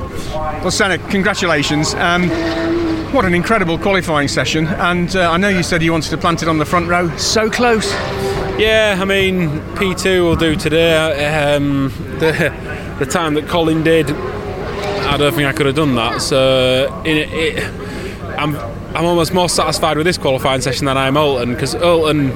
Well, Senna, congratulations. Um, what an incredible qualifying session. And uh, I know you said you wanted to plant it on the front row. So close. Yeah, I mean, P2 will do today. Um, the, the time that Colin did, I don't think I could have done that. So it, it, I'm, I'm almost more satisfied with this qualifying session than I am Oulton because Oulton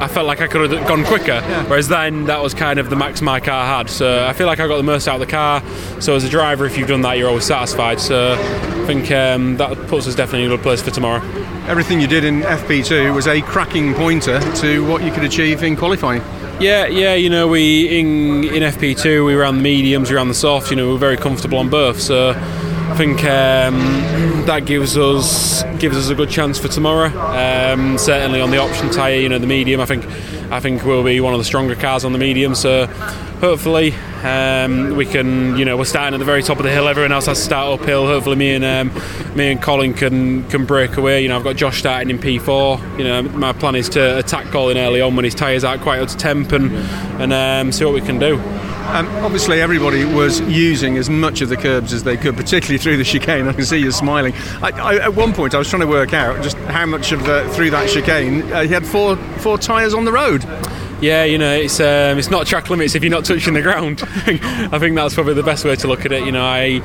I felt like I could have gone quicker. Yeah. Whereas then that was kind of the max my car had. So I feel like I got the most out of the car. So as a driver, if you've done that, you're always satisfied. So I think um, that puts us definitely in a good place for tomorrow. Everything you did in FP2 was a cracking pointer to what you could achieve in qualifying. Yeah, yeah, you know, we in in FP2 we ran the mediums, we ran the softs. You know, we were very comfortable on both. So I think um, that gives us gives us a good chance for tomorrow. Um, certainly on the option tyre, you know, the medium. I think I think we'll be one of the stronger cars on the medium. So hopefully um, we can. You know, we're starting at the very top of the hill. Everyone else has to start uphill. Hopefully, me and um, me and Colin can can break away. You know, I've got Josh starting in P4. You know, my plan is to attack Colin early on when his tyres aren't quite up to temp and and um, see what we can do. Um, obviously, everybody was using as much of the curbs as they could, particularly through the chicane. I can see you smiling. I, I, at one point, I was trying to work out just how much of the, through that chicane uh, he had four four tyres on the road. Yeah, you know, it's um, it's not track limits if you're not touching the ground. I think that's probably the best way to look at it. You know, I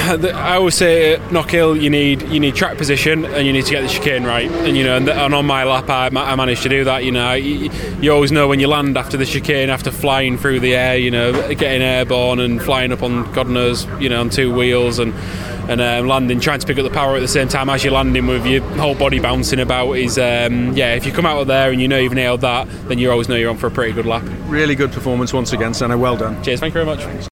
I always say at Knockhill you need you need track position and you need to get the chicane right. And you know and, and on my lap I, I, managed to do that you know. You, you, always know when you land after the chicane after flying through the air you know getting airborne and flying up on God knows you know on two wheels and and um, landing trying to pick up the power at the same time as you're landing with your whole body bouncing about is um, yeah if you come out of there and you know you've nailed that then you always know you're on for a pretty good lap. Really good performance once again Senna. Well done. Cheers. Thank you very much